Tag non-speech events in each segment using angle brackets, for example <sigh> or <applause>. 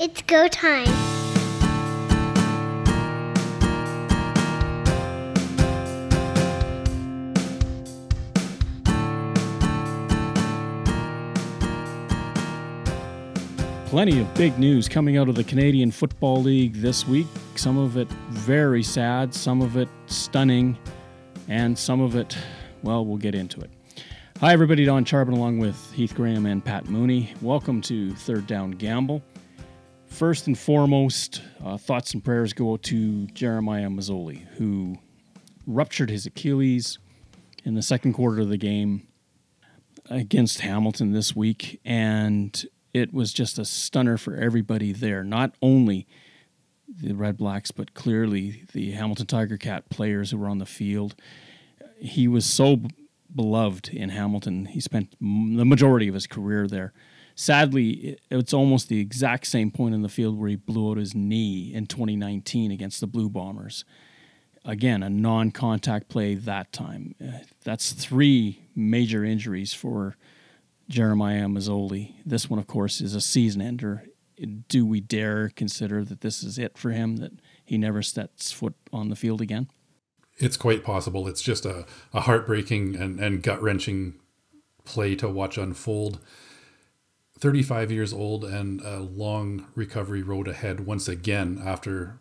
It's go time. Plenty of big news coming out of the Canadian Football League this week. Some of it very sad, some of it stunning, and some of it, well, we'll get into it. Hi, everybody. Don Charbon along with Heath Graham and Pat Mooney. Welcome to Third Down Gamble. First and foremost, uh, thoughts and prayers go to Jeremiah Masoli, who ruptured his Achilles in the second quarter of the game against Hamilton this week. And it was just a stunner for everybody there. Not only the Red Blacks, but clearly the Hamilton Tiger Cat players who were on the field. He was so beloved in Hamilton. He spent the majority of his career there sadly, it's almost the exact same point in the field where he blew out his knee in 2019 against the Blue Bombers. Again, a non contact play that time. Uh, that's three major injuries for Jeremiah Masoli. This one, of course, is a season ender. Do we dare consider that this is it for him, that he never sets foot on the field again? It's quite possible. It's just a, a heartbreaking and, and gut wrenching play to watch unfold. 35 years old and a long recovery road ahead once again after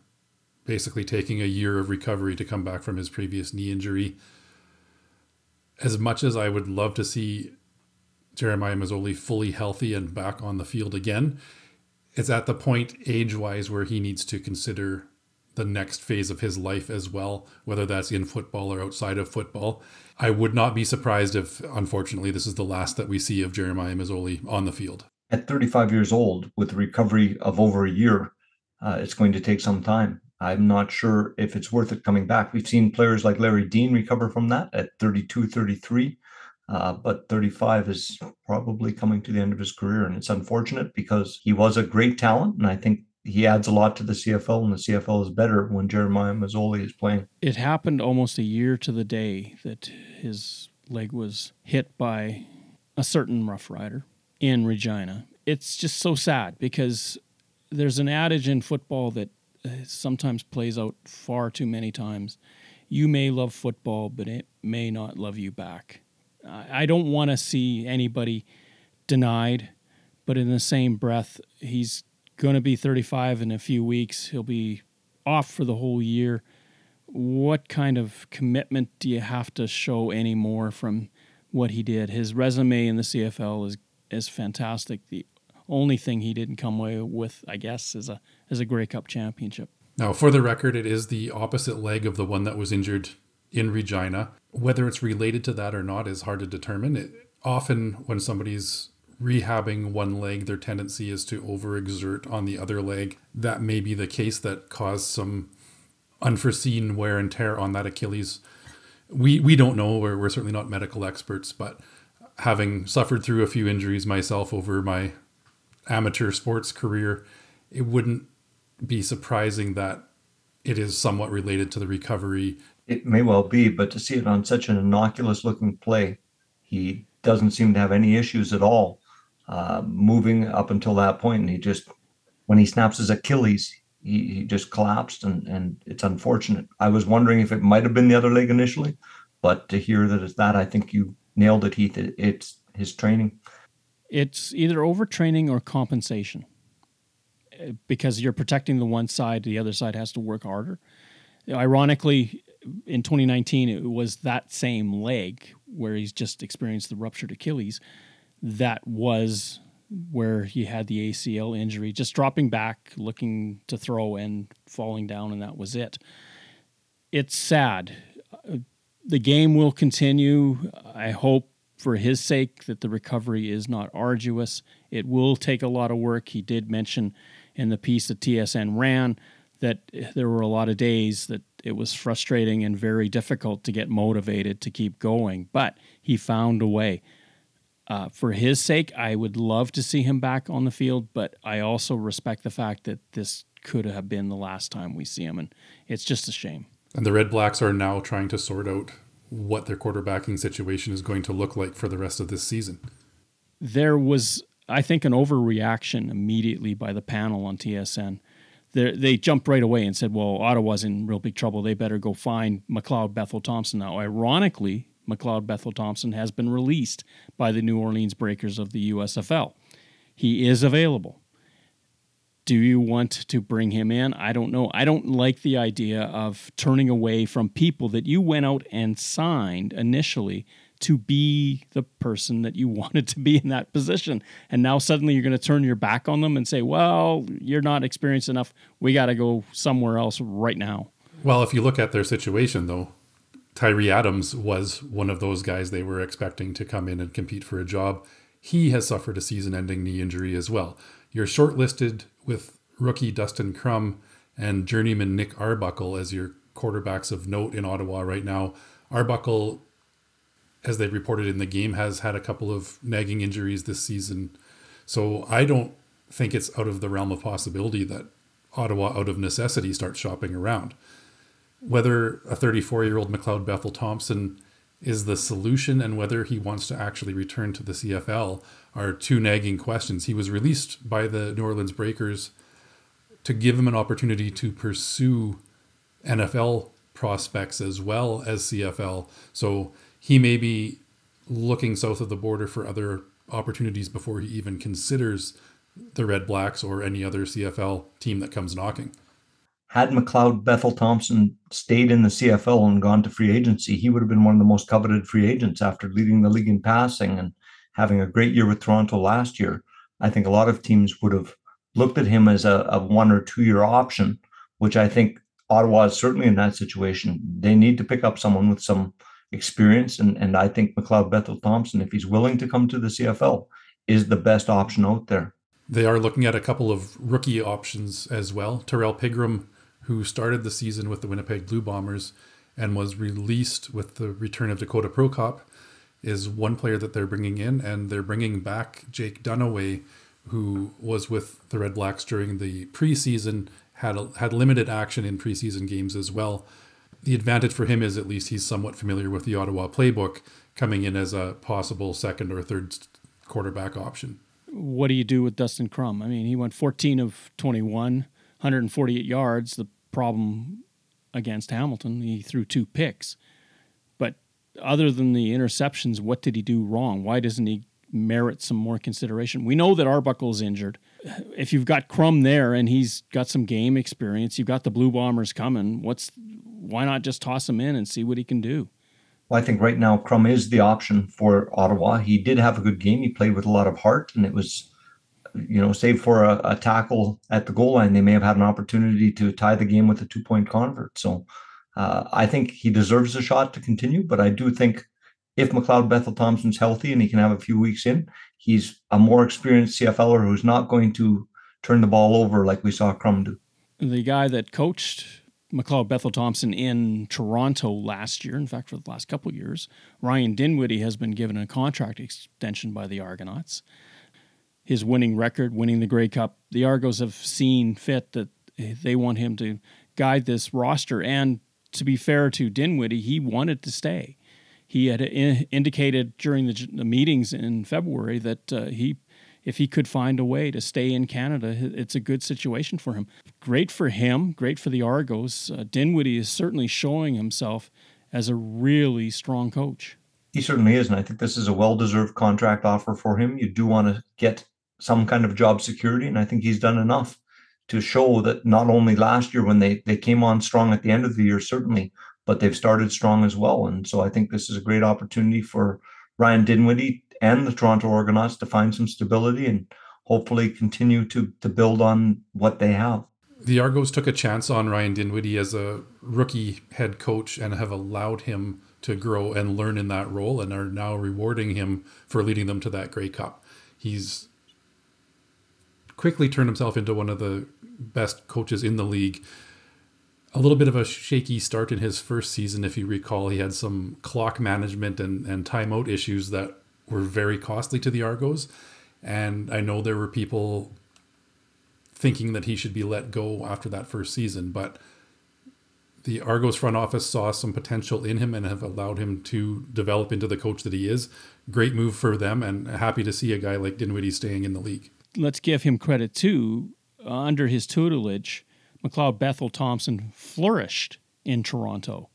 basically taking a year of recovery to come back from his previous knee injury. As much as I would love to see Jeremiah Masoli fully healthy and back on the field again, it's at the point age wise where he needs to consider the next phase of his life as well, whether that's in football or outside of football. I would not be surprised if, unfortunately, this is the last that we see of Jeremiah Masoli on the field. At 35 years old, with recovery of over a year, uh, it's going to take some time. I'm not sure if it's worth it coming back. We've seen players like Larry Dean recover from that at 32, 33, uh, but 35 is probably coming to the end of his career. And it's unfortunate because he was a great talent. And I think he adds a lot to the CFL, and the CFL is better when Jeremiah Masoli is playing. It happened almost a year to the day that his leg was hit by a certain Rough Rider in Regina. It's just so sad because there's an adage in football that uh, sometimes plays out far too many times. You may love football, but it may not love you back. I don't want to see anybody denied, but in the same breath, he's going to be 35 in a few weeks. He'll be off for the whole year. What kind of commitment do you have to show anymore from what he did? His resume in the CFL is is fantastic. The only thing he didn't come away with, I guess, is a is a Grey Cup championship. Now, for the record, it is the opposite leg of the one that was injured in Regina. Whether it's related to that or not is hard to determine. It, often, when somebody's rehabbing one leg, their tendency is to overexert on the other leg. That may be the case that caused some unforeseen wear and tear on that Achilles. We we don't know. We're, we're certainly not medical experts, but having suffered through a few injuries myself over my amateur sports career, it wouldn't be surprising that it is somewhat related to the recovery. It may well be, but to see it on such an innocuous looking play, he doesn't seem to have any issues at all uh, moving up until that. And he just, when he snaps his Achilles, he, he just collapsed and, and it's unfortunate. I was wondering if it might have been the other leg initially, but to hear that it's that, I think you nailed it, Heath. It, it's his training. It's either overtraining or compensation because you're protecting the one side, the other side has to work harder. Ironically, in 2019, it was that same leg where he's just experienced the ruptured Achilles that was where he had the ACL injury, just dropping back, looking to throw and falling down, and that was it. It's sad. Uh, the game will continue. I hope for his sake that the recovery is not arduous. It will take a lot of work. He did mention in the piece that TSN ran that there were a lot of days that it was frustrating and very difficult to get motivated to keep going, but he found a way. Uh, for his sake, I would love to see him back on the field, but I also respect the fact that this could have been the last time we see him, and it's just a shame. And the Red Blacks are now trying to sort out what their quarterbacking situation is going to look like for the rest of this season. There was I think, an overreaction immediately by the panel on TSN. They're, they jumped right away and said, well, Ottawa's in real big trouble. They better go find McLeod Bethel Thompson. Now, ironically, McLeod Bethel Thompson has been released by the New Orleans Breakers of the USFL. He is available. Do you want to bring him in? I don't know. I don't like the idea of turning away from people that you went out and signed initially to be the person that you <laughs> wanted to be in that position. And now suddenly you're going to turn your back on them and say, well, you're not experienced enough. We got to go somewhere else right now. Well, if you look at their situation, though, Tyrie Adams was one of those guys they were expecting to come in and compete for a job. He has suffered a season ending knee injury as well. You're shortlisted with rookie Dustin Crum and journeyman Nick Arbuckle as your quarterbacks of note in Ottawa right now. Arbuckle as they reported in the game, has had a couple of nagging injuries this season. So I don't think it's out of the realm of possibility that Ottawa, out of necessity, starts shopping around. Whether a 34 year old McLeod Bethel Thompson is the solution and whether he wants to actually return to the CFL are two nagging questions. He was released by the New Orleans Breakers to give him an opportunity to pursue NFL prospects as well as CFL. So he may be looking south of the border for other opportunities before he even considers the Red Blacks or any other CFL team that comes knocking. Had McLeod Bethel Thompson stayed in the CFL and gone to free agency, he would have been one of the most coveted free agents after leading the league in passing and having a great year with Toronto last year. I think a lot of teams would have looked at him as a, a one or two year option, which I think Ottawa is certainly in that situation. They need to pick up someone with some experience. And, and I think McLeod Bethel Thompson, if he's willing to come to the CFL, is the best option out there. They are looking at a couple of rookie options as well. Terrell Pigram, who started the season with the Winnipeg Blue Bombers and was released with the return of Dakota Prukop, is one player that they're bringing in. And they're bringing back Jake Dunniway, who was with the Red Blacks during the preseason, had, a, had limited action in preseason games as well the advantage for him is at least he's somewhat familiar with the Ottawa playbook coming in as a possible second or third quarterback option. What do you do with Dustin Crum? I mean, he went 14 of 21, 148 yards. The problem against Hamilton, he threw two picks. But other than the interceptions, what did he do wrong? Why doesn't he merit some more consideration? We know that Arbuckle is injured. If you've got Crum there and he's got some game experience, you've got the Blue Bombers coming. What's why not just toss him in and see what he can do? Well, I think right now Crum is the option for Ottawa. He did have a good game. He played with a lot of heart, and it was, you know, save for a, a tackle at the goal line, they may have had an opportunity to tie the game with a two point convert. So uh, I think he deserves a shot to continue, but I do think if McLeod Bethel Thompson's healthy and he can have a few weeks in, he's a more experienced CFLer who's not going to turn the ball over like we saw Crum do. The guy that coached McLeod Bethel Thompson in Toronto last year. In fact, for the last couple years, Ryan Dinwiddie has been given a contract extension by the Argonauts. His winning record, winning the Grey Cup, the Argos have seen fit that they want him to guide this roster. And to be fair to Dinwiddie, he wanted to stay. He had indicated during the, the meetings in February that uh, he if he could find a way to stay in Canada, it's a good situation for him. Great for him, great for the Argos. Uh, Dinwiddie is certainly showing himself as a really strong coach. He certainly is, and I think this is a well-deserved contract offer for him. You do want to get some kind of job security, and I think he's done enough to show that not only last year when they they came on strong at the end of the year, certainly, but they've started strong as well. And so I think this is a great opportunity for Ryan Dinwiddie and the Toronto Argonauts to find some stability and hopefully continue to to build on what they have. The Argos took a chance on Ryan Dinwiddie as a rookie head coach and have allowed him to grow and learn in that role and are now rewarding him for leading them to that Grey Cup. He's quickly turned himself into one of the best coaches in the league. A little bit of a shaky start in his first season, if you recall. He had some clock management and, and timeout issues that were very costly to the Argos. And I know there were people thinking that he should be let go after that first season, but the Argos front office saw some potential in him and have allowed him to develop into the coach that he is. Great move for them, and happy to see a guy like Dinwiddie staying in the league. Let's give him credit too. Uh, under his tutelage, McLeod Bethel Thompson flourished in Toronto.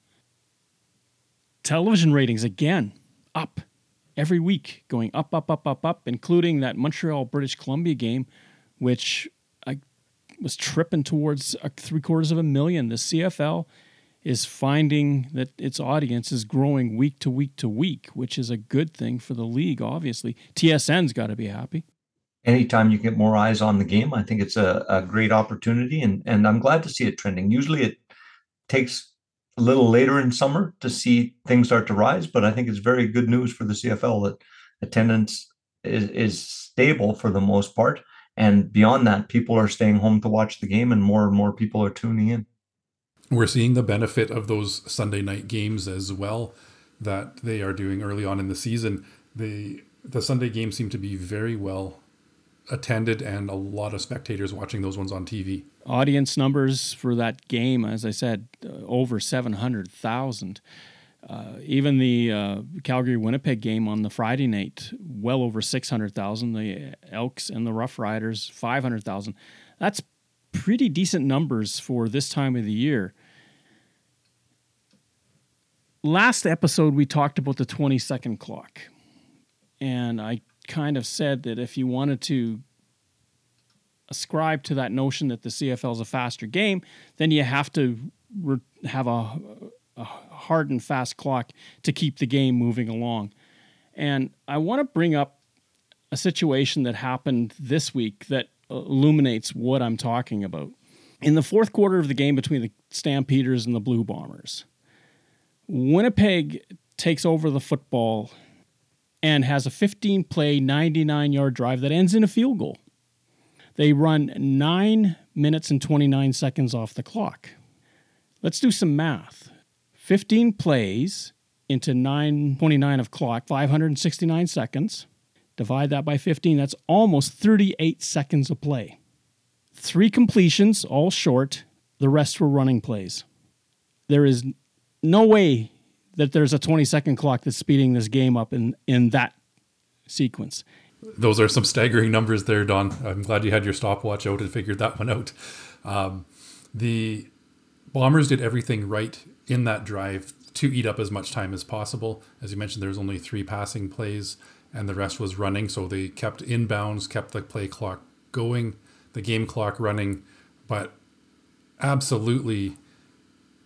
Television ratings again up every week, going up, up, up, up, up, including that Montreal British Columbia game, which I was tripping towards three quarters of a million. The CFL is finding that its audience is growing week to week to week, which is a good thing for the league, obviously. TSN's got to be happy. Anytime you get more eyes on the game, I think it's a, a great opportunity, and, and I'm glad to see it trending. Usually it takes a little later in summer to see things start to rise, but I think it's very good news for the CFL that attendance is, is stable for the most part. And beyond that, people are staying home to watch the game, and more and more people are tuning in. We're seeing the benefit of those Sunday night games as well that they are doing early on in the season. The the Sunday games seem to be very well attended and a lot of spectators watching those ones on TV. Audience numbers for that game, as I said, uh, over 700,000. Uh, even the uh, Calgary Winnipeg game on the Friday night, well over 600,000. The Elks and the Rough Riders, 500,000. That's pretty decent numbers for this time of the year. Last episode, we talked about the 20 second clock. And I kind of said that if you wanted to ascribe to that notion that the CFL is a faster game, then you have to re- have a, a hard and fast clock to keep the game moving along. And I want to bring up a situation that happened this week that uh, illuminates what I'm talking about. In the fourth quarter of the game between the Stampeders and the Blue Bombers, Winnipeg takes over the football and has a 15 play, 99 yard drive that ends in a field goal. They run 9 minutes and 29 seconds off the clock. Let's do some math. 15 plays into 929 of clock, 569 seconds. Divide that by 15, that's almost 38 seconds of play. Three completions, all short, the rest were running plays. There is no way that there's a 20 second clock that's speeding this game up in, in that sequence. Those are some staggering numbers there, Don. I'm glad you had your stopwatch out and figured that one out. Um, the Bombers did everything right in that drive to eat up as much time as possible. As you mentioned, there was only three passing plays and the rest was running. So they kept inbounds, kept the play clock going, the game clock running. But absolutely,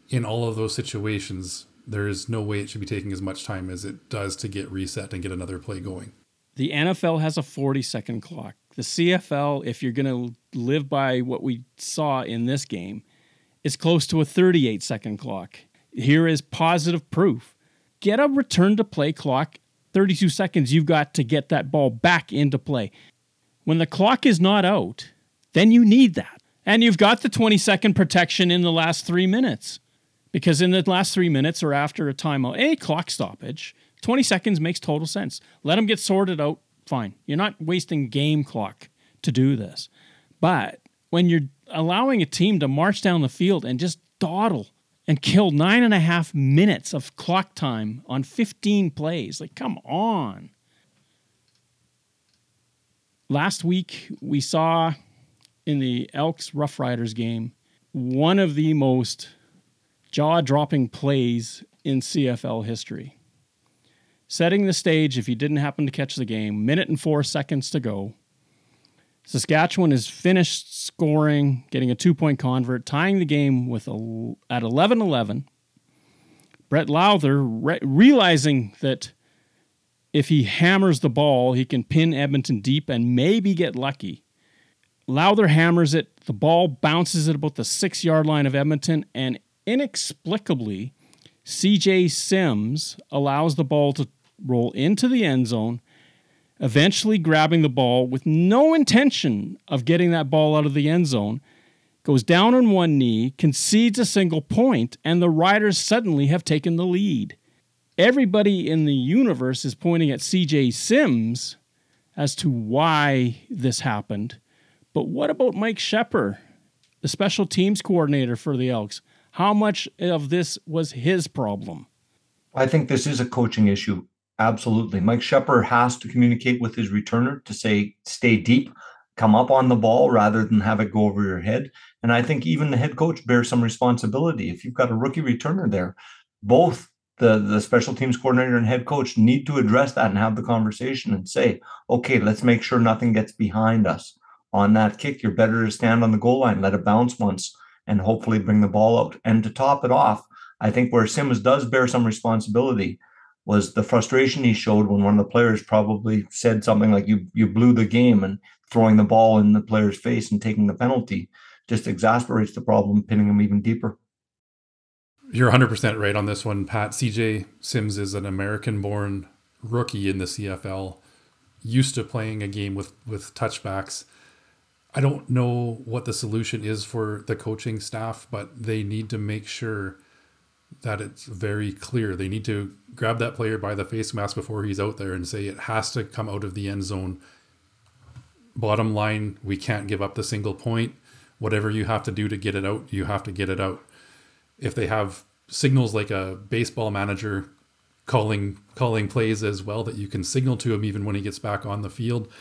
in all of those situations, there is no way it should be taking as much time as it does to get reset and get another play going. The NFL has a 40 second clock. The CFL, if you're going to live by what we saw in this game, is close to a 38 second clock. Here is positive proof. Get a return to play clock 32 seconds you've got to get that ball back into play. When the clock is not out, then you need that. And you've got the 20 second protection in the last three minutes. Because in the last three minutes or after a timeout, a clock stoppage, 20 seconds makes total sense. Let them get sorted out, fine. You're not wasting game clock to do this. But when you're allowing a team to march down the field and just dawdle and kill nine and a half minutes of clock time on 15 plays. Like, come on. Last week, we saw in the Elks Rough Riders game one of the most jaw dropping plays in CFL history. Setting the stage, if you didn't happen to catch the game, minute and four seconds to go. Saskatchewan is finished scoring, getting a two point convert, tying the game with a, at 11 11. Brett Lauther, re- realizing that if he hammers the ball, he can pin Edmonton deep and maybe get lucky. Lauther hammers it, the ball bounces at about the six yard line of Edmonton, and inexplicably, CJ Sims allows the ball to roll into the end zone eventually grabbing the ball with no intention of getting that ball out of the end zone, goes down on one knee, concedes a single point, and the Riders suddenly have taken the lead. Everybody in the universe is pointing at CJ Sims as to why this happened. But what about Mike Shepard, the special teams coordinator for the Elks? How much of this was his problem? I think this is a coaching issue. Absolutely. Mike Shepard has to communicate with his returner to say, stay deep, come up on the ball rather than have it go over your head. And I think even the head coach bears some responsibility. If you've got a rookie returner there, both the, the special teams coordinator and head coach need to address that and have the conversation and say, okay, let's make sure nothing gets behind us on that kick. You're better to stand on the goal line, let it bounce once, and hopefully bring the ball out. And to top it off, I think where Sims does bear some responsibility was the frustration he showed when one of the players probably said something like you you blew the game and throwing the ball in the player's face and taking the penalty just exasperates the problem, pinning him even deeper. You're 100% right on this one, Pat. CJ Sims is an American born rookie in the CFL, used to playing a game with, with touchbacks. I don't know what the solution is for the coaching staff, but they need to make sure that it's very clear. They need to grab that player by the face mask before he's out there and say it has to come out of the end zone. Bottom line, we can't give up the single point. Whatever you have to do to get it out, you have to get it out. If they have signals like a baseball manager calling calling plays as well that you can signal to him even when he gets back on the field.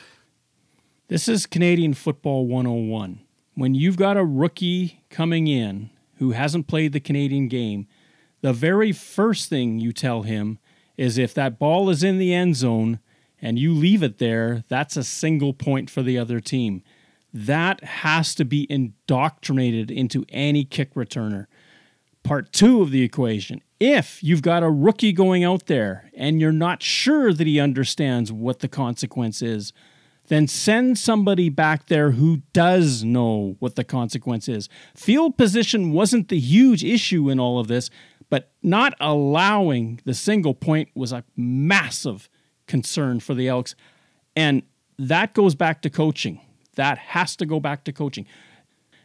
This is Canadian football 101. When you've got a rookie coming in who hasn't played the Canadian game, the very first thing you tell him is if that ball is in the end zone and you leave it there, that's a single point for the other team. That has to be indoctrinated into any kick returner. Part two of the equation if you've got a rookie going out there and you're not sure that he understands what the consequence is, then send somebody back there who does know what the consequence is. Field position wasn't the huge issue in all of this. But not allowing the single point was a massive concern for the Elks. And that goes back to coaching. That has to go back to coaching.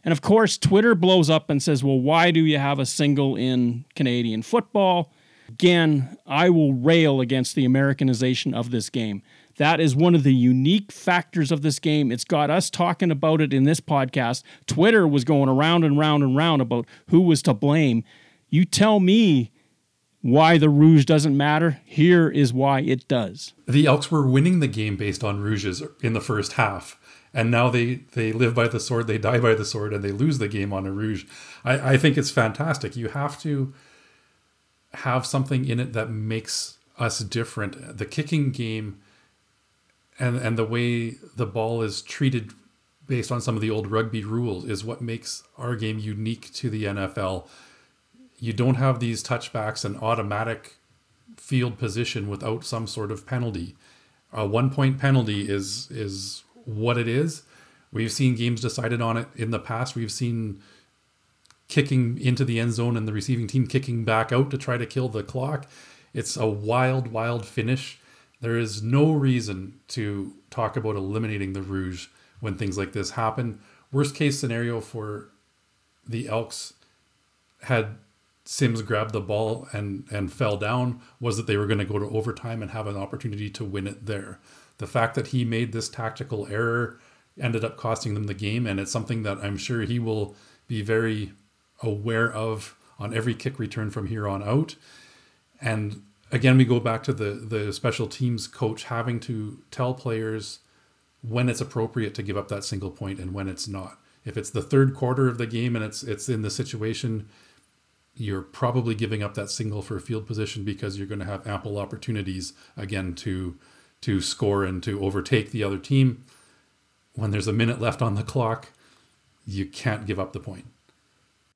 And of course, Twitter blows up and says, well, why do you have a single in Canadian football? Again, I will rail against the Americanization of this game. That is one of the unique factors of this game. It's got us talking about it in this podcast. Twitter was going around and round and round about who was to blame. You tell me why the rouge doesn't matter. Here is why it does. The Elks were winning the game based on rouges in the first half. And now they, they live by the sword, they die by the sword, and they lose the game on a rouge. I, I think it's fantastic. You have to have something in it that makes us different. The kicking game and, and the way the ball is treated based on some of the old rugby rules is what makes our game unique to the NFL you don't have these touchbacks and automatic field position without some sort of penalty. A one point penalty is is what it is. We've seen games decided on it in the past. We've seen kicking into the end zone and the receiving team kicking back out to try to kill the clock. It's a wild, wild finish. There is no reason to talk about eliminating the Rouge when things like this happen. Worst case scenario for the Elks had Sims grabbed the ball and and fell down was that they were going to go to overtime and have an opportunity to win it there. The fact that he made this tactical error ended up costing them the game, and it's something that I'm sure he will be very aware of on every kick return from here on out. And again, we go back to the the special teams coach having to tell players when it's appropriate to give up that single point and when it's not. If it's the third quarter of the game and it's it's in the situation you're probably giving up that single for a field position because you're going to have ample opportunities again to to score and to overtake the other team. When there's a minute left on the clock, you can't give up the point.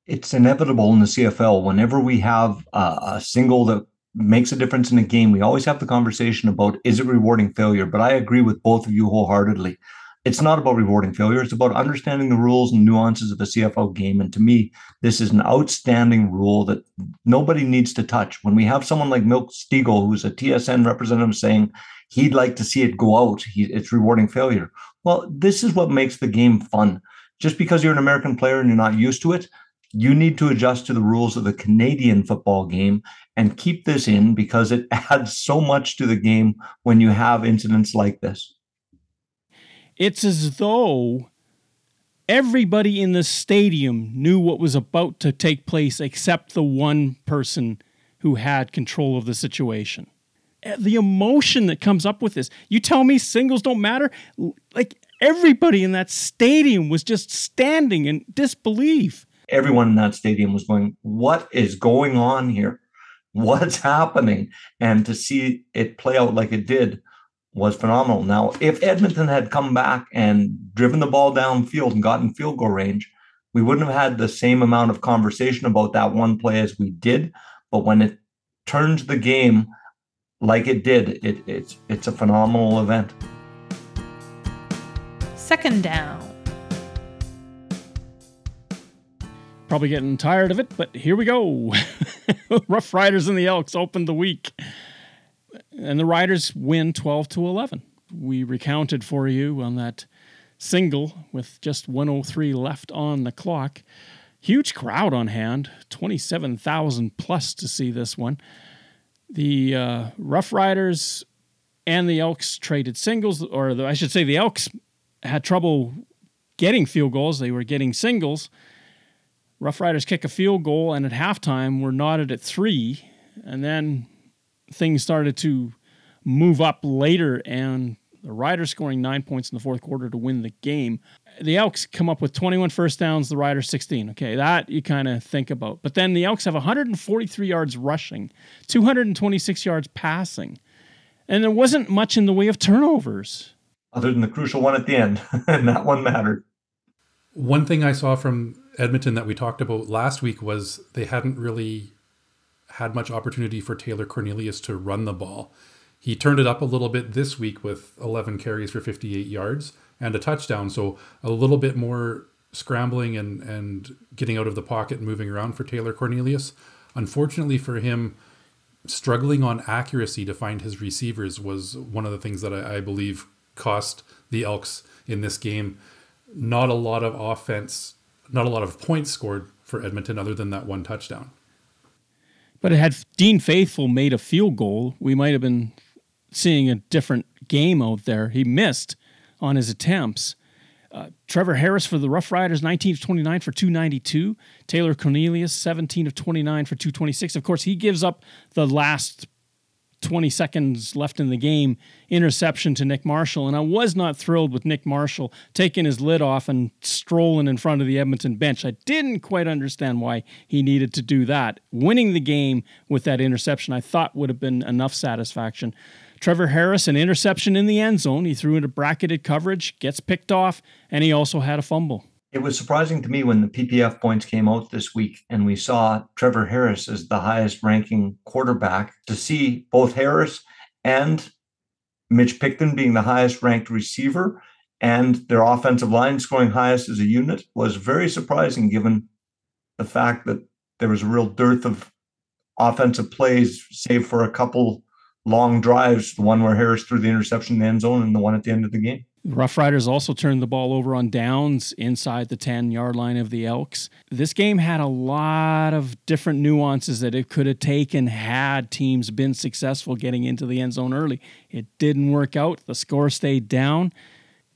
It's inevitable in the CFL. Whenever we have a, a single that makes a difference in a game, we always have the conversation about is it rewarding failure? But I agree with both of you wholeheartedly it's not about rewarding failure. It's about understanding the rules and nuances of the CFL game. And to me, this is an outstanding rule that nobody needs to touch. When we have someone like Milt Stegall, who's a TSN representative, saying he'd like to see it go out, he, it's rewarding failure. Well, this is what makes the game fun. Just because you're an American player and you're not used to it, you need to adjust to the rules of the Canadian football game and keep this in because it <laughs> adds so much to the game when you have incidents like this it's as though Everybody in the stadium knew what was about to take place except the one person who had control of the situation. Eh, the emotion that comes up with this. You tell me singles don't matter? Like everybody in that stadium was just standing in disbelief. Everyone in that stadium was going, What is going on here? What's happening? And to see it play out like it did was phenomenal. Now, if Edmonton had come back and driven the ball downfield and gotten field goal range, we wouldn't have had the same amount of conversation about that one play as we did. But when it turns the game like it did, it, it's it's a phenomenal event. Second down. Probably getting tired of it, but here we go. <laughs> Rough Riders and the Elks opened the week and the Riders win 12 to 11. We recounted for you on that single with just 103 left on the clock. Huge crowd on hand, 27,000 plus to see this one. The uh, Rough Riders and the Elks traded singles, or the, I should say, the Elks had trouble getting field goals. They were getting singles. Rough Riders kick a field goal, and at halftime, we're knotted at three. And then things started to move up later and the Riders scoring nine points in the fourth quarter to win the game. The Elks come up with 21 first downs, the Riders 16. Okay, that you kind of think about. But then the Elks have 143 yards rushing, 226 yards passing, and there wasn't much in the way of turnovers. Other than the crucial one at the end, <laughs> and that one mattered. One thing I saw from Edmonton that we talked about last week was they hadn't really had much opportunity for Taylor Cornelius to run the ball. He turned it up a little bit this week with 11 carries for 58 yards and a touchdown. So a little bit more scrambling and, and getting out of the pocket and moving around for Taylor Cornelius. Unfortunately for him, struggling on accuracy to find his receivers was one of the things that I, I believe cost the Elks in this game. Not a lot of offense, not a lot of points scored for Edmonton other than that one touchdown. But had Dean Faithfull made a field goal, we might have been seeing a different game out there. He missed on his attempts. Uh, Trevor Harris for the Rough Riders, 19 of 29 for 292. Taylor Cornelius, 17 of 29 for 226. Of course, he gives up the last 20 seconds left in the game interception to Nick Marshall. And I was not thrilled with Nick Marshall taking his lid off and strolling in front of the Edmonton bench. I didn't quite understand why he needed to do that. Winning the game with that interception, I thought would have been enough satisfaction. Trevor Harris, an interception in the end zone. He threw into bracketed coverage, gets picked off, and he also had a fumble. It was surprising to me when the PFF points came out this week and we saw Trevor Harris as the highest ranking quarterback to see both Harris and Mitch Picton being the highest ranked receiver and their offensive line scoring highest as a unit was very surprising given the fact that there was a real dearth of offensive plays, save for a couple long drives, the one where Harris threw the interception in the end zone and the one at the end of the game. Rough Riders also turned the ball over on downs inside the 10 yard line of the Elks. This game had a lot of different nuances that it could have taken had teams been successful getting into the end zone early. It didn't work out. The score stayed down.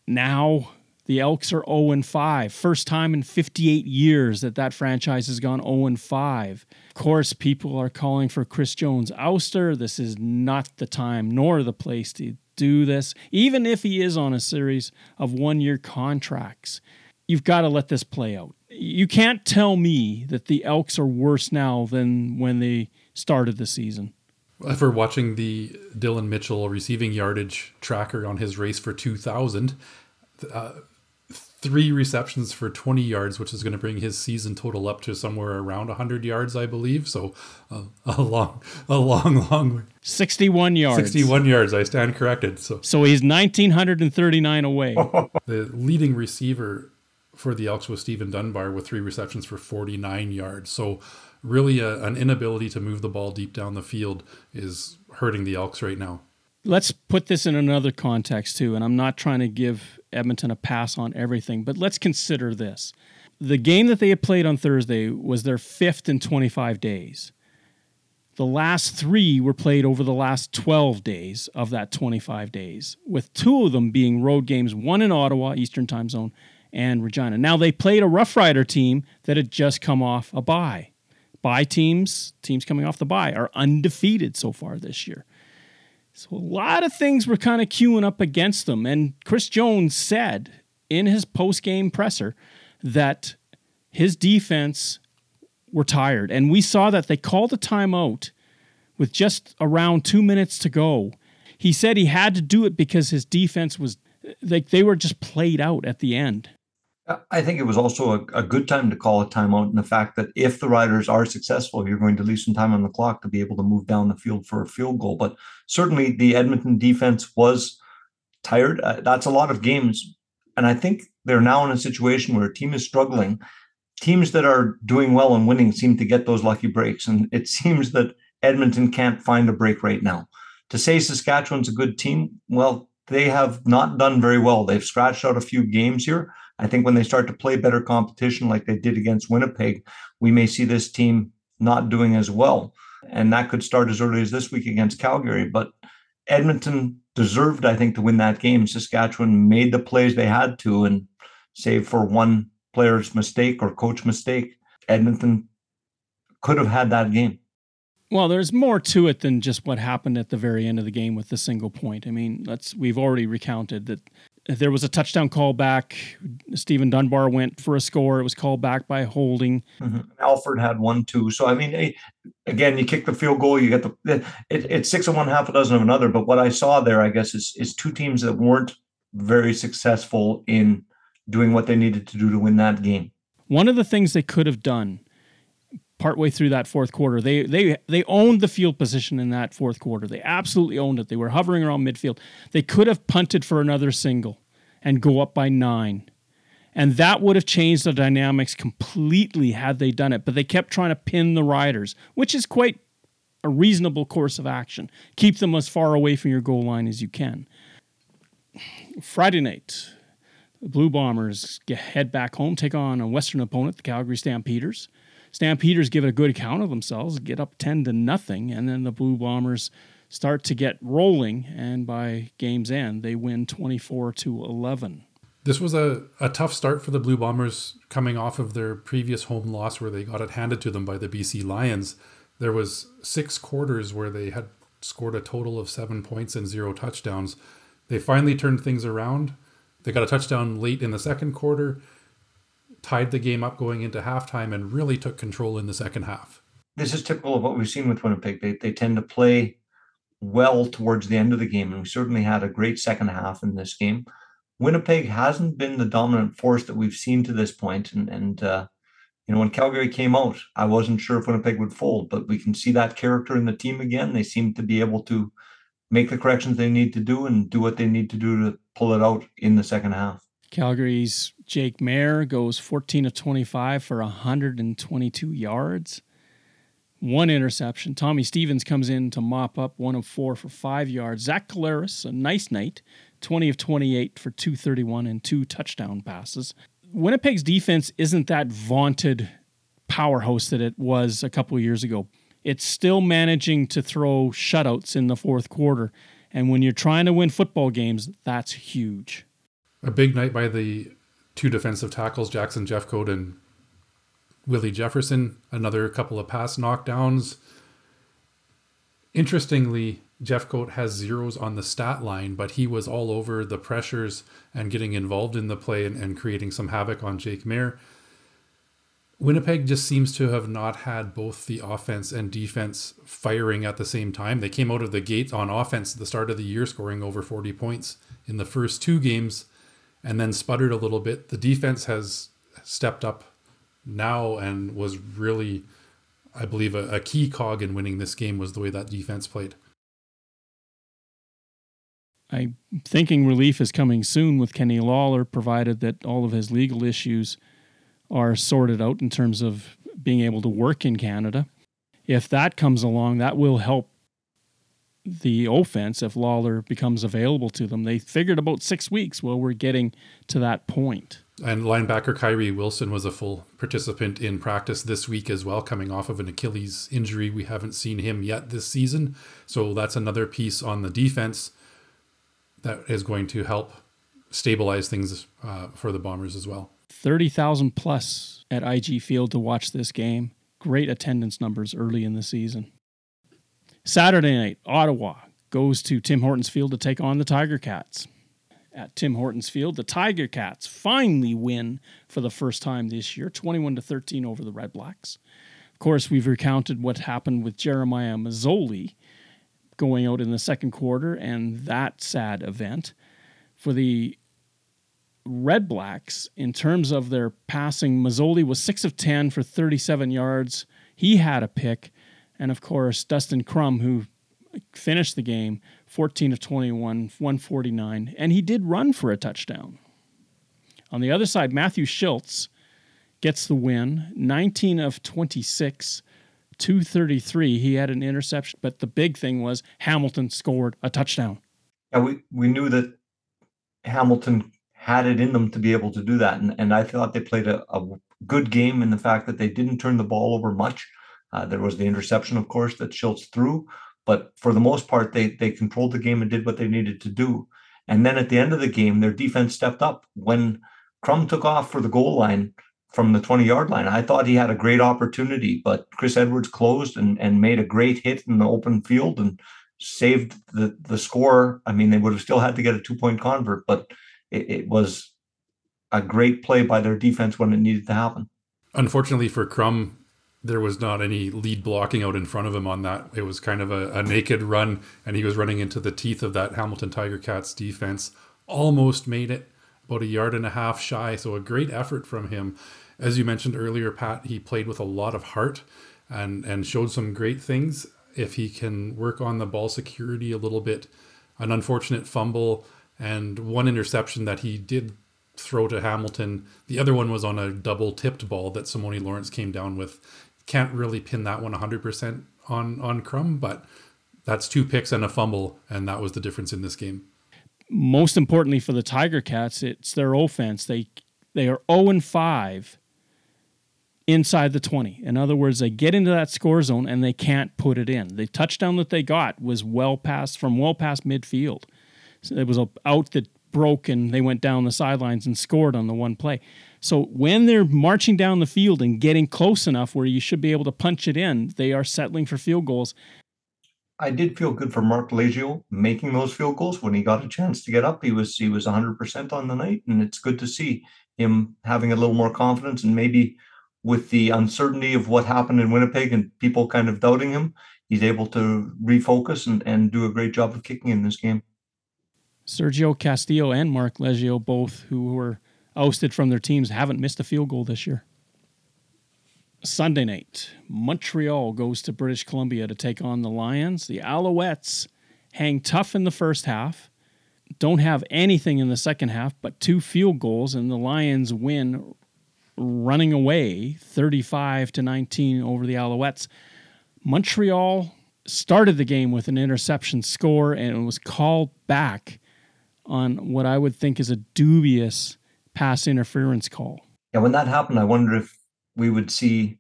Now the Elks are 0 5. First time in 58 years that that franchise has gone 0 5. Of course, people are calling for Chris Jones ouster. This is not the time nor the place to do this, even if he is on a series of one year contracts. You've got to let this play out. You can't tell me that the Elks are worse now than when they started the season. For watching the Dillon Mitchell receiving yardage tracker on his race for 2000, uh, three receptions for 20 yards, which is going to bring his season total up to somewhere around 100 yards, I believe. So uh, a long, a long, long 61 yards. 61 yards. I stand corrected. So so he's 1939 away. <laughs> the leading receiver for the Elks was Steven Dunbar with three receptions for 49 yards. So really a, an inability to move the ball deep down the field is hurting the Elks right now. Let's put this in another context too, and I'm not trying to give Edmonton a pass on everything, but let's consider this. The game that they had played on Thursday was their fifth in 25 days. The last three were played over the last 12 days of that 25 days, with two of them being road games, one in Ottawa, Eastern Time Zone, and Regina. Now they played a Rough Rider team that had just come off a bye. Bye teams, teams coming off the bye, are undefeated so far this year. So a lot of things were kind of queuing up against them. And Chris Jones said in his post game presser that his defense were tired. And we saw that they called a timeout with just around two minutes to go. He said he had to do it because his defense was like they were just played out at the end. I think it was also a, a, good time to call a timeout, and the fact that if the Riders are successful, you're going to leave some time on the clock to be able to move down the field for a field goal. But certainly, the Edmonton defense was tired. Uh, that's a lot of games, and I think they're now in a situation where a team is struggling. Teams that are doing well and winning seem to get those lucky breaks, and it <laughs> seems that Edmonton can't find a break right now. To say Saskatchewan's a good team, well, they have not done very well. They've scratched out a few games here I think when they start to play better competition like they did against Winnipeg, we may see this team not doing as well. And that could start as early as this week against Calgary. But Edmonton deserved, I think, to win that game. Saskatchewan made the plays they had to, and save for one player's mistake or coach mistake, Edmonton could have had that game. Well, there's more to it than just what happened at the very end of the game with the single point. I mean, let's we've already recounted that there was a touchdown call back. Steven Dunbar went for a score. It was called back by holding. Mm-hmm. Alford had one too. So I mean, again, you kick the field goal, you get the it, it's six of one, half a dozen of another. But what I saw there, I guess, is is two teams that weren't very successful in doing what they needed to do to win that game. One of the things they could have done partway through that fourth quarter. They they they owned the field position in that fourth quarter. They absolutely owned it. They were hovering around midfield. They could have punted for another single and go up by 9. And that would have changed the dynamics completely had they done it. But they kept trying to pin the riders, which is quite a reasonable course of action. Keep them as far away from your goal line as you can. Friday night, the Blue Bombers head back home, take on a Western opponent, the Calgary Stampeders. Stampeders give it a good account of themselves, get up 10 to nothing, and then the Blue Bombers start to get rolling, and by game's end, they win 24 to 11. This was a, a tough start for the Blue Bombers coming off of their previous home loss where they got it handed to them by the BC Lions. There was six quarters where they had scored a total of seven points and zero touchdowns. They finally turned things around. They got a touchdown late in the second quarter tied the game up going into halftime and really took control in the second half. This is typical of what we've seen with Winnipeg. They, they tend to play well towards the end of the game, and we certainly had a great second half in this game. Winnipeg hasn't been the dominant force that we've seen to this point, and and uh, you know when Calgary came out, I wasn't sure if Winnipeg would fold, but we can see that character in the team again. They seem to be able to make the corrections they need to do and do what they need to do to pull it out in the second half. Calgary's Jake Maier goes 14 of 25 for 122 yards, one interception. Tommy Stevens comes in to mop up one of four for five yards. Zach Collaros, a nice night, 20 of 28 for 231 and two touchdown passes. Winnipeg's defense isn't that vaunted powerhouse that it was a couple years ago. It's still managing to throw shutouts in the fourth quarter. And when you're trying to win football games, that's huge a big night by the two defensive tackles, Jackson Jeffcoat and Willie Jefferson. Another couple of pass knockdowns. Interestingly, Jeffcoat has zeros on the stat line, but he was all over the pressures and getting involved in the play and, and creating some havoc on Jake Maier. Winnipeg just seems to have not had both the offense and defense firing at the same time. They came out of the gate on offense at the start of the year, scoring over 40 points in the first two games and then sputtered a little bit. The defense has stepped up now and was really, I believe, a, a key cog in winning this game was the way that defense played. I'm thinking relief is coming soon with Kenny Lawler, provided that all of his legal issues are sorted out in terms of being able to work in Canada. If that comes along, that will help the offense if Lawler becomes available to them. They figured about six weeks. Well, we're getting to that point. And linebacker Kyrie Wilson was a full participant in practice this week as well, coming off of an Achilles injury. We haven't seen him yet this season. So that's another piece on the defense that is going to help stabilize things uh, for the Bombers as well. 30,000 plus at IG Field to watch this game. Great attendance numbers early in the season. Saturday night, Ottawa goes to Tim Hortons Field to take on the Tiger Cats. At Tim Hortons Field, the Tiger Cats finally win for the first time this year, 21 to 13 over the Red Blacks. Of course, we've recounted what happened with Jeremiah Masoli going out in the second quarter and that sad event. For the Red Blacks, in terms of their passing, Masoli was 6 of 10 for 37 yards. He had a pick. And of course, Dustin Crum, who finished the game 14 of 21, 149, and he did run for a touchdown. On the other side, Matthew Shiltz gets the win 19 of 26, 233. He had an interception, but the big thing was Hamilton scored a touchdown. Yeah, we, we knew that Hamilton had it in them to be able to do that. And, and I thought they played a, a good game in the fact that they didn't turn the ball over much. Uh, there was the interception, of course, that Shiltz threw, but for the most part, they they controlled the game and did what they needed to do. And then at the end of the game, their defense stepped up when Crum took off for the goal line from the 20 yard line. I thought he had a great opportunity, but Chris Edwards closed and, and made a great hit in the open field and saved the, the score. I mean, they would have still had to get a two point convert, but it, it was a great play by their defense when it needed to happen. Unfortunately for Crum, there was not any lead blocking out in front of him on that. It was kind of a, a, naked run, and he was running into the teeth of that Hamilton Tiger Cats defense. Almost made it, about a yard and a half shy. So a great effort from him. As you mentioned earlier, Pat, he played with a lot of heart and and showed some great things. If he can work on the ball security a little bit, an unfortunate fumble and one interception that he did throw to Hamilton. The other one was on a double tipped ball that Simoni Lawrence came down with. Can't really pin that one 100% on on Crum, but that's two picks and a fumble, and that was the difference in this game. Most importantly for the Tiger Cats, it's their offense. They they are 0 and 5 inside the 20. In other words, they get into that score zone and they can't put it in. The touchdown that they got was well past from well past midfield. So it was out that broke and they went down the sidelines and scored on the one play. So when they're marching down the field and getting close enough where you should be able to punch it in, they are settling for field goals. I did feel good for Marc Liegghio making those field goals when he got a chance to get up. He was he was 100% on the night and it's good to see him having a little more confidence and maybe with the uncertainty of what happened in Winnipeg and people kind of doubting him, he's able to refocus and, and do a great job of kicking in this game. Sergio Castillo and Marc Liegghio, both who were ousted from their teams, haven't missed a field goal this year. Sunday night, Montreal goes to British Columbia to take on the Lions. The Alouettes hang tough in the first half, don't have anything in the second half, but two field goals, and the Lions win running away 35 to 19 over the Alouettes. Montreal started the game with an interception score and it was called back on what I would think is a dubious pass interference call. Yeah, when that happened, I wonder if we would see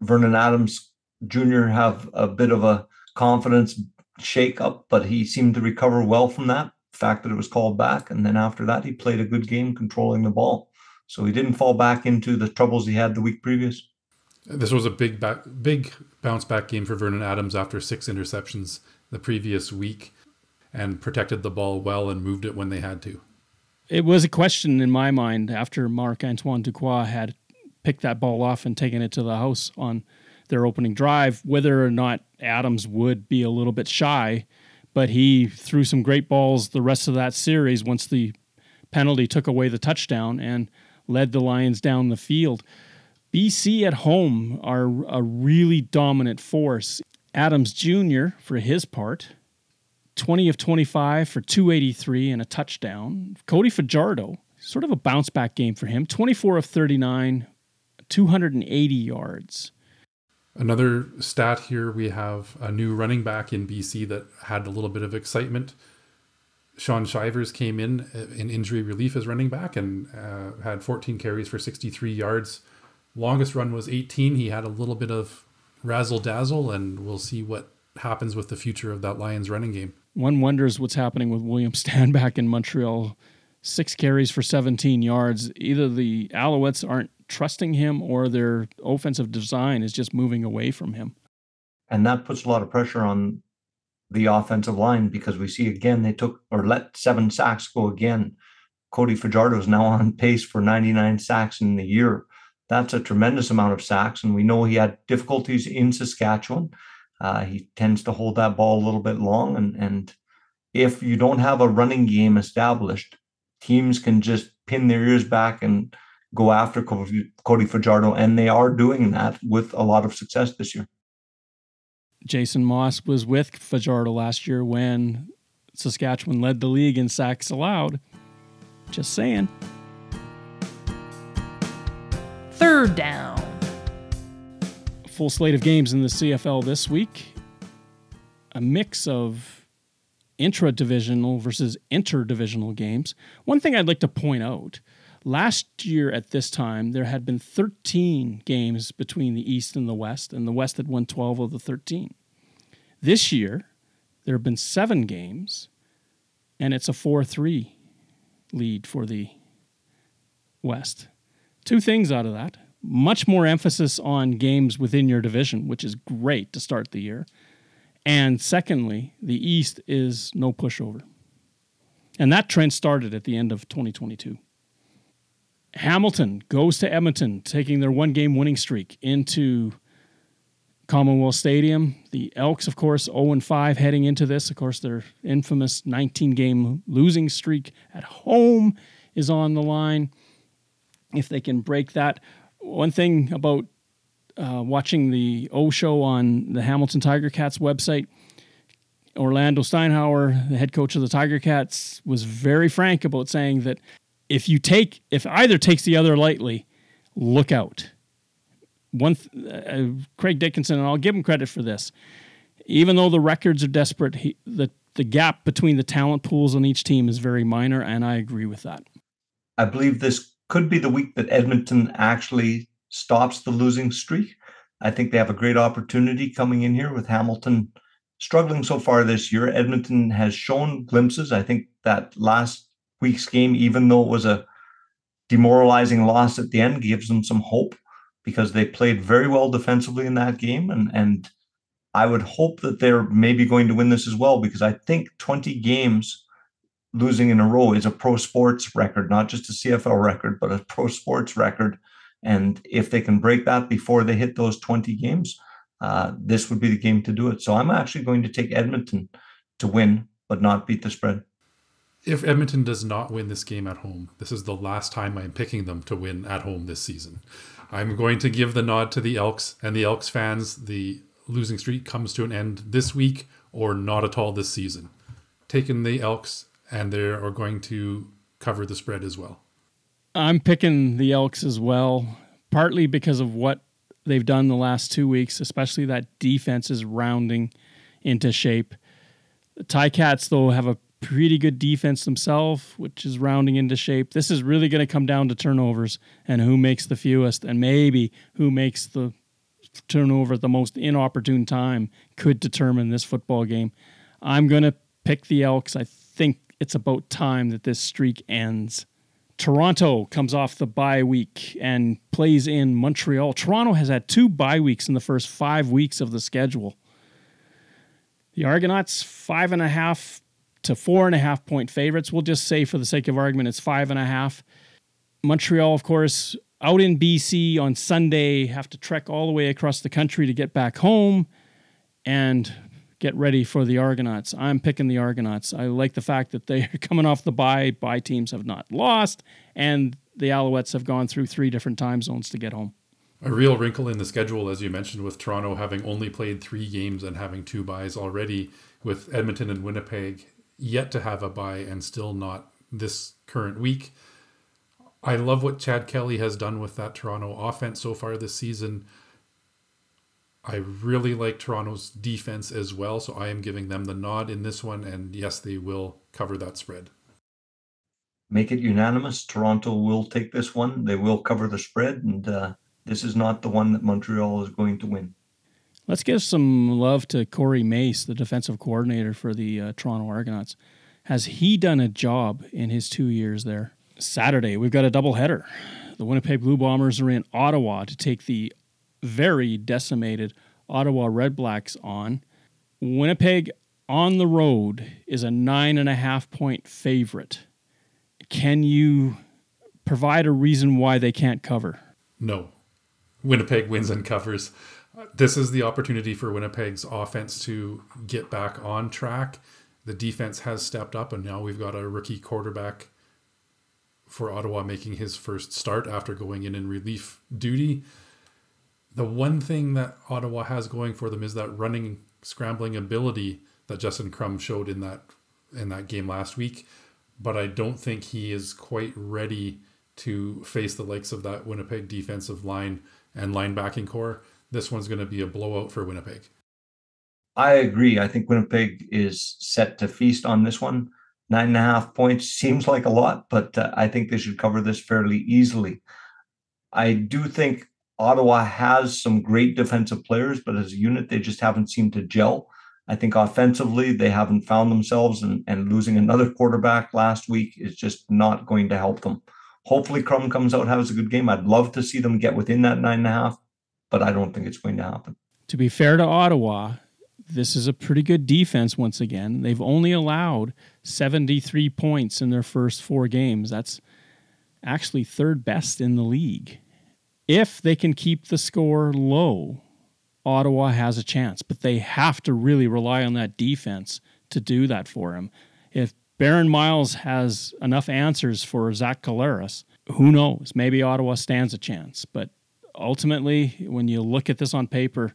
Vernon Adams Jr. have a bit of a confidence shake up, but he seemed to recover well from that fact that it was called back. And then after that, he played a good game controlling the ball. So he didn't fall back into the troubles he had the week previous. This was a big back, big bounce back game for Vernon Adams after six interceptions the previous week and protected the ball well and moved it when they had to. It was a question in my mind after Marc Antoine Dequoy had picked that ball off and taken it to the house on their opening drive, whether or not Adams would be a little bit shy, but he threw some great balls the rest of that series once the penalty took away the touchdown and led the Lions down the field. BC at home are a really dominant force. Adams Jr., for his part, 20 of 25 for 283 and a touchdown. Cody Fajardo, sort of a bounce back game for him, 24 of 39, 280 yards. Another stat here we have a new running back in BC that had a little bit of excitement. Shaun Shivers came in uh, in injury relief as running back and uh, had 14 carries for 63 yards. Longest run was 18. He had a little bit of razzle dazzle, and we'll see what happens with the future of that Lions running game one wonders what's happening with William Stanback <laughs> in Montreal. six carries for 17 yards. Either the Alouettes aren't trusting him or their offensive design is just moving away from him. And that puts a lot of pressure on the offensive line because we see again they took or let seven sacks go again. Cody Fajardo is now on pace for 99 sacks in the year. That's a tremendous amount of sacks, and we know he had difficulties in Saskatchewan. Uh, he tends to hold that ball a little bit long, and and if you don't have a running game established, teams can just pin their ears back and go after Cody, Cody Fajardo, and they are doing that with a lot of success this year. Jason Maas was with Fajardo last year when Saskatchewan led the league in sacks allowed. Just saying. Third down. Full slate of games in the CFL this week. A mix of intra divisional versus interdivisional games. One thing I'd like to point out last year at this time, there had been 13 games between the East and the West, and the West had won 12 of the 13. This year, there have been seven games, and it's a 4 3 lead for the West. Two things out of that much more emphasis on games within your division, which is great to start the year. And secondly, the East is no pushover. And that trend started at the end of 2022. Hamilton goes to Edmonton, taking their one game winning streak into Commonwealth Stadium. The Elks, of course, 0 5 heading into this. Of course, their infamous 19 game losing streak at home is on the line. If they can break that. One thing about uh, watching the O show on the Hamilton Tiger Cats website, Orlando Steinauer, the head coach of the Tiger Cats, was very frank about saying that if you take, if either takes the other lightly, look out one uh, Craig Dickenson, and I'll give him credit for this. Even though the records are desperate, he, the the gap between the talent pools on each team is very minor, and I agree with that. I believe this could be the week that Edmonton actually stops the losing streak. I think they have a great opportunity coming in here with Hamilton struggling so far this year. Edmonton has shown glimpses. I think that last week's game, even though it was a demoralizing loss at the end, gives them some hope because they played very well defensively in that game. And, and I would hope that they're maybe going to win this as well because I think 20 games losing in a row is a pro sports record, not just a CFL record, but a pro sports record. And if they can break that before they hit those 20 games, uh, this would be the game to do it. So I'm actually going to take Edmonton to win, but not beat the spread. If Edmonton does not win this game at home, this is the last time I'm picking them to win at home this season. I'm going to give the nod to the Elks and the Elks fans. The losing streak comes to an end this week or not at all this season. Taking the Elks, and they are going to cover the spread as well. I'm picking the Elks as well, partly because of what they've done the last two weeks, especially that defense is rounding into shape. The Tie Cats, though, have a pretty good defense themselves, which is rounding into shape. This is really going to come down to turnovers and who makes the fewest, and maybe who makes the turnover at the most inopportune time could determine this football game. I'm going to pick the Elks. I think it's about time that this streak ends. Toronto comes off the bye week and plays in Montreal. Toronto has had two bye weeks in the first five weeks of the schedule. The Argonauts, five and a half to four and a half point favorites. We'll just say, for the sake of argument, it's five and a half. Montreal, of course, out in BC on Sunday, have to trek all the way across the country to get back home and get ready for the Argonauts. I'm picking the Argonauts. I like the fact that they're <laughs> coming off the bye. Bye teams have not lost, and the Alouettes have gone through three different time zones to get home. A real wrinkle in the schedule, as you mentioned, with Toronto having only played three games and having two byes already, with Edmonton and Winnipeg yet to have a bye and still not this current week. I love what Chad Kelly has done with that Toronto offense so far this season. I really like Toronto's defense as well, so I am giving them the nod in this one, and yes, they will cover that spread. Make it unanimous. Toronto will take this one. They will cover the spread, and uh, this is not the one that Montreal is going to win. Let's give some love to Corey Mace, the defensive coordinator for the uh, Toronto Argonauts. Has he done a job in his two years there? Saturday, we've got a doubleheader. The Winnipeg Blue Bombers are in Ottawa to take the very decimated Ottawa Redblacks on. Winnipeg on the road is a nine and a half point favorite. Can you provide a reason why they can't cover? No. Winnipeg wins and covers. This is the opportunity for Winnipeg's offense to get back on track. The defense has stepped up, and now we've got a rookie quarterback for Ottawa making his first start after going in in relief duty. The one thing that Ottawa has going for them is that running, scrambling ability that Dustin Crum showed in that in that game last week. But I don't think he is quite ready to face the likes of that Winnipeg defensive line and linebacking corps. This one's going to be a blowout for Winnipeg. I agree. I think Winnipeg is set to feast on this one. Nine and a half points seems like a lot, but uh, I think they should cover this fairly easily. I do think Ottawa has some great defensive players, but as a unit, they just haven't seemed to gel. I think offensively, they haven't found themselves, and, and losing another quarterback last week is just not going to help them. Hopefully, Crum comes out, has a good game. I'd love to see them get within that nine and a half, but I don't think it's going to happen. To be fair to Ottawa, this is a pretty good defense once again. They've only allowed 73 points in their first four games. That's actually third best in the league. If they can keep the score low, Ottawa has a chance, but they have to really rely on that defense to do that for him. If Barron Miles has enough answers for Zach Collaros, who knows? Maybe Ottawa stands a chance. But ultimately, when you look at this on paper,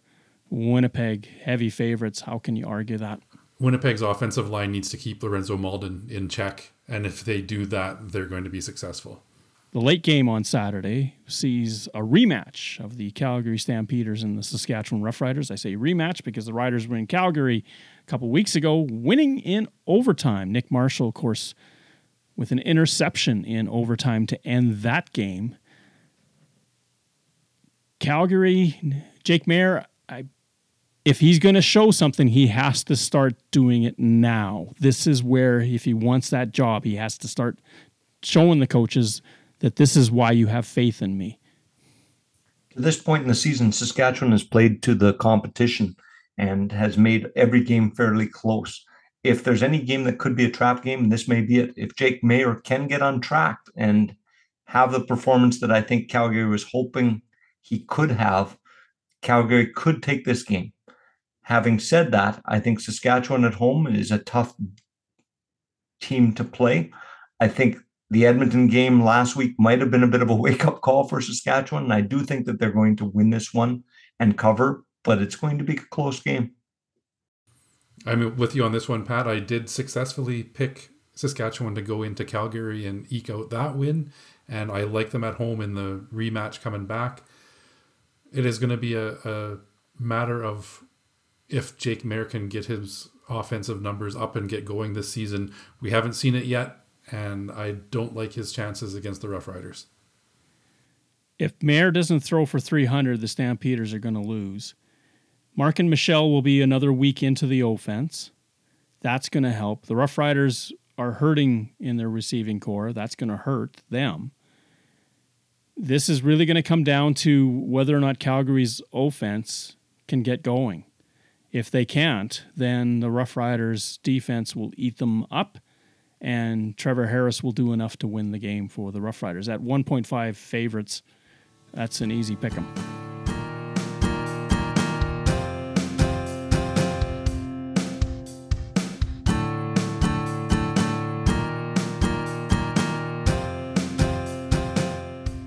Winnipeg heavy favorites. How can you argue that? Winnipeg's offensive line needs to keep Lorenzo Mauldin in check, and if they do that, they're going to be successful. The late game on Saturday sees a rematch of the Calgary Stampeders and the Saskatchewan Roughriders. I say rematch because the Riders were in Calgary a couple weeks ago, winning in overtime. Nick Marshall, of course, with an interception in overtime to end that game. Calgary, Jake Maier, I if he's going to show something, he has to start doing it now. This is where, if he wants that job, he has to start showing the coaches that this is why you have faith in me. To this point in the season, Saskatchewan has played to the competition and has made every game fairly close. If there's any game that could be a trap game, this may be it. If Jake Maier can get on track and have the performance that I think Calgary was hoping he could have, Calgary could take this game. Having said that, I think Saskatchewan at home is a tough team to play. I think the Edmonton game last week might have been a bit of a <laughs> wake up call for Saskatchewan. And I do think that they're going to win this one and cover, but it's going to be a close game. I'm with you on this one, Pat. I did successfully pick Saskatchewan to go into Calgary and eke out that win. And I like them at home in the rematch coming back. It is going to be a, a matter of if Jake Maier can get his offensive numbers up and get going this season. We haven't seen it yet, and I don't like his chances against the Rough Riders. If Maier doesn't throw for 300, the Stampeders are going to lose. Marken Michel will be another week into the offense. That's going to help. The Rough Riders are hurting in their receiving corps. That's going to hurt them. This is really going to come down to whether or not Calgary's offense can get going. If they can't, then the Rough Riders defense will eat them up, and Trevor Harris will do enough to win the game for the Rough Riders. At 1.5 favorites, that's an easy pick 'em.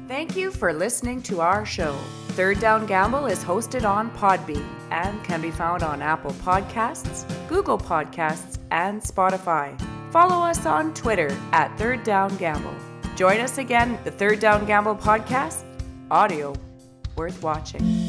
Thank you for listening to our show. Third Down Gamble is hosted on Podbean and can be found on Apple Podcasts, Google Podcasts, and Spotify. Follow us on Twitter at Third Down Gamble. Join us again, the Third Down Gamble podcast, audio worth watching.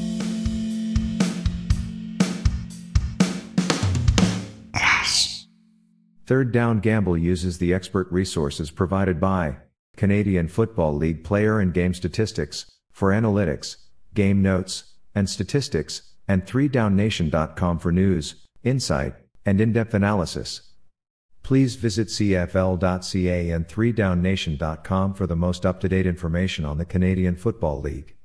Third Down Gamble uses the expert resources provided by Canadian Football League player and game statistics for analytics, game notes, and statistics, and 3downnation.com for news, insight, and in-depth analysis. Please visit CFL.ca and 3downnation.com for the most up to date information on the Canadian Football League.